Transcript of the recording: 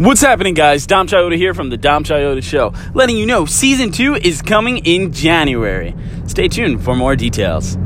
What's happening, guys? Dom Chayota here from the Dom Chayota Show, letting you know season two is coming in January. Stay tuned for more details.